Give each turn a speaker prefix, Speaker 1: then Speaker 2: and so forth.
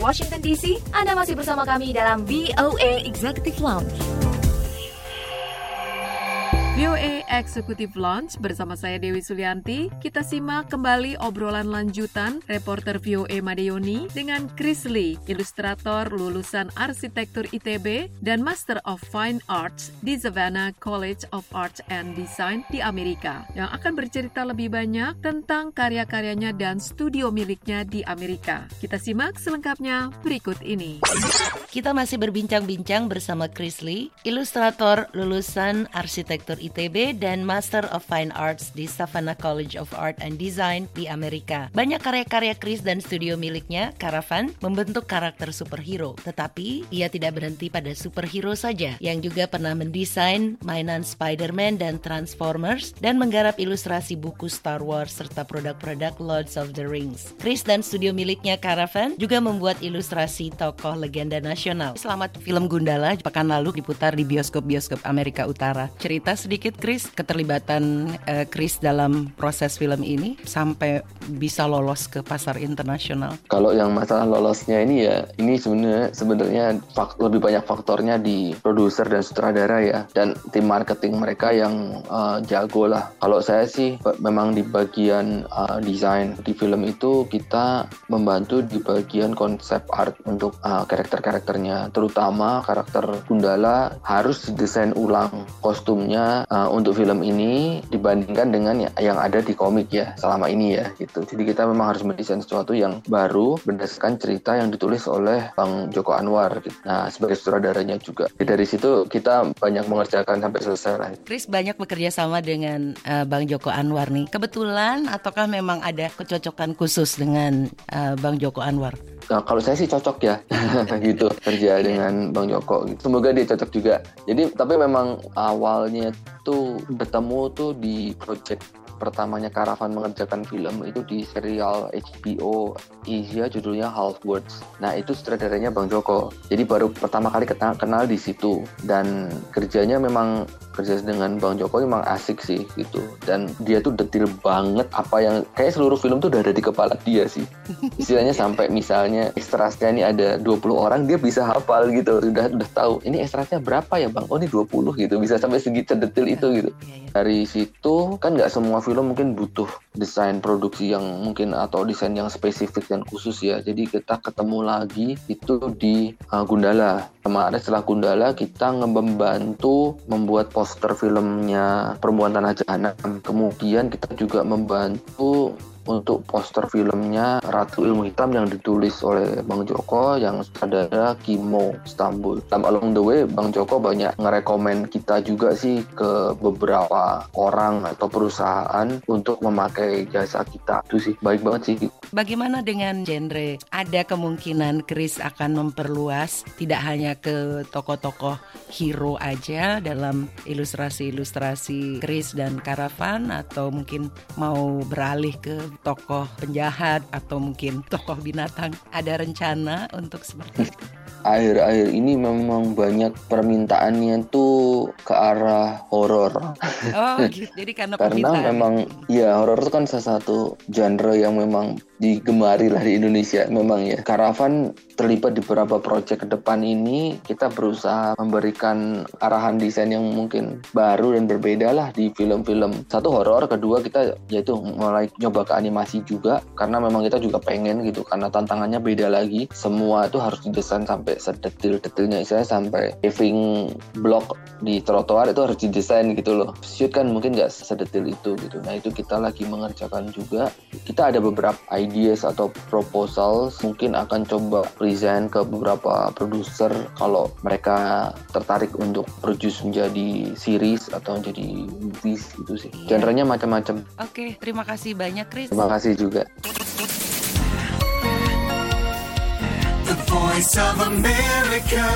Speaker 1: Washington DC. Anda masih bersama kami dalam VOA Executive Lounge.
Speaker 2: VOA Executive Launch bersama saya Dewi Sulianti. Kita simak kembali obrolan lanjutan reporter VOA Madeoni dengan Chris Lee, ilustrator lulusan arsitektur ITB dan Master of Fine Arts di Savannah College of Arts and Design di Amerika, yang akan bercerita lebih banyak tentang karya-karyanya dan studio miliknya di Amerika. Kita simak selengkapnya berikut ini.
Speaker 3: Kita masih berbincang-bincang bersama Chris Lee, ilustrator lulusan arsitektur ITB dan Master of Fine Arts di Savannah College of Art and Design di Amerika. Banyak karya-karya Chris dan studio miliknya, Caravan, membentuk karakter superhero. Tetapi, ia tidak berhenti pada superhero saja, yang juga pernah mendesain mainan Spider-Man dan Transformers dan menggarap ilustrasi buku Star Wars serta produk-produk Lords of the Rings. Chris dan studio miliknya Caravan juga membuat ilustrasi tokoh legenda nasional. Selamat film Gundala pekan lalu diputar di bioskop-bioskop Amerika Utara. Cerita sedikit Chris keterlibatan uh, Chris dalam proses film ini sampai bisa lolos ke pasar internasional?
Speaker 4: Kalau yang masalah lolosnya ini ya ini sebenarnya sebenarnya lebih banyak faktornya di produser dan sutradara ya dan tim marketing mereka yang uh, jago lah. Kalau saya sih memang di bagian uh, desain di film itu kita membantu di bagian konsep art untuk uh, karakter-karakternya terutama karakter Gundala harus didesain ulang kostumnya uh, untuk film ini dibandingkan dengan yang ada di komik ya selama ini ya gitu. Jadi kita memang harus mendesain sesuatu yang baru berdasarkan cerita yang ditulis oleh Bang Joko Anwar. Gitu. Nah sebagai sutradaranya juga. Jadi dari situ kita banyak mengerjakan sampai selesai lah.
Speaker 3: Chris banyak bekerja sama dengan uh, Bang Joko Anwar nih. Kebetulan ataukah memang ada kecocokan khusus dengan uh, Bang Joko Anwar?
Speaker 4: Nah, kalau saya sih cocok ya gitu kerja dengan Bang Joko. Semoga dia cocok juga. Jadi tapi memang awalnya tuh bertemu tuh di project pertamanya Karavan mengerjakan film itu di serial HBO Asia judulnya Half Words. Nah itu sutradaranya Bang Joko. Jadi baru pertama kali kenal, kenal di situ dan kerjanya memang kerja dengan Bang Joko memang asik sih gitu. Dan dia tuh detil banget apa yang kayak seluruh film tuh udah ada di kepala dia sih. Istilahnya sampai misalnya ekstrasnya ini ada 20 orang dia bisa hafal gitu. Udah udah tahu ini ekstrasnya berapa ya Bang? Oh ini 20 gitu. Bisa sampai segitu detil itu gitu. iya, iya. dari situ kan nggak semua film mungkin butuh desain produksi yang mungkin atau desain yang spesifik dan khusus ya. Jadi kita ketemu lagi itu di uh, Gundala. Kemarin setelah Gundala kita membantu membuat poster filmnya Perempuan Tanah Jahanam. Kemudian kita juga membantu untuk poster filmnya Ratu Ilmu Hitam yang ditulis oleh Bang Joko yang sutradara Kimo Istanbul. Dalam along the way Bang Joko banyak ngerekomen kita juga sih ke beberapa orang atau perusahaan untuk memakai jasa kita. Itu sih baik banget sih.
Speaker 3: Bagaimana dengan genre? Ada kemungkinan Chris akan memperluas tidak hanya ke tokoh-tokoh hero aja dalam ilustrasi-ilustrasi Chris dan Karavan atau mungkin mau beralih ke tokoh penjahat atau mungkin tokoh binatang ada rencana untuk seperti itu?
Speaker 4: Akhir-akhir ini memang banyak permintaannya tuh ke arah horor.
Speaker 3: Oh, gitu. jadi karena
Speaker 4: karena memang ya horor itu kan salah satu genre yang memang digemari lah di Indonesia memang ya. Karavan terlibat di beberapa proyek ke depan ini kita berusaha memberikan arahan desain yang mungkin baru dan berbeda lah di film-film. Satu horor, kedua kita yaitu mulai nyoba ke animasi juga karena memang kita juga pengen gitu karena tantangannya beda lagi. Semua itu harus didesain sampai sedetil-detilnya saya sampai paving block di trotoar itu harus didesain gitu loh. Shoot kan mungkin nggak sedetil itu gitu. Nah itu kita lagi mengerjakan juga. Kita ada beberapa ideas atau proposal mungkin akan coba present ke beberapa produser kalau mereka tertarik untuk produce menjadi series atau menjadi movies gitu sih. Iya. Genrenya macam-macam.
Speaker 3: Oke, terima kasih banyak Chris.
Speaker 4: Terima kasih juga. The Voice of America.